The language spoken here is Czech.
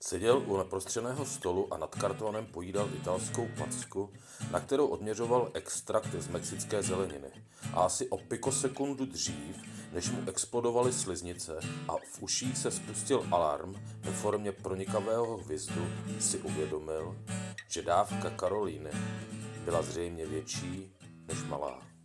Seděl u naprostřeného stolu a nad kartonem pojídal italskou packu, na kterou odměřoval extrakt z mexické zeleniny. A asi o pikosekundu dřív, než mu explodovaly sliznice a v uších se spustil alarm ve formě pronikavého hvizdu, si uvědomil, že dávka Karolíny byla zřejmě větší než malá.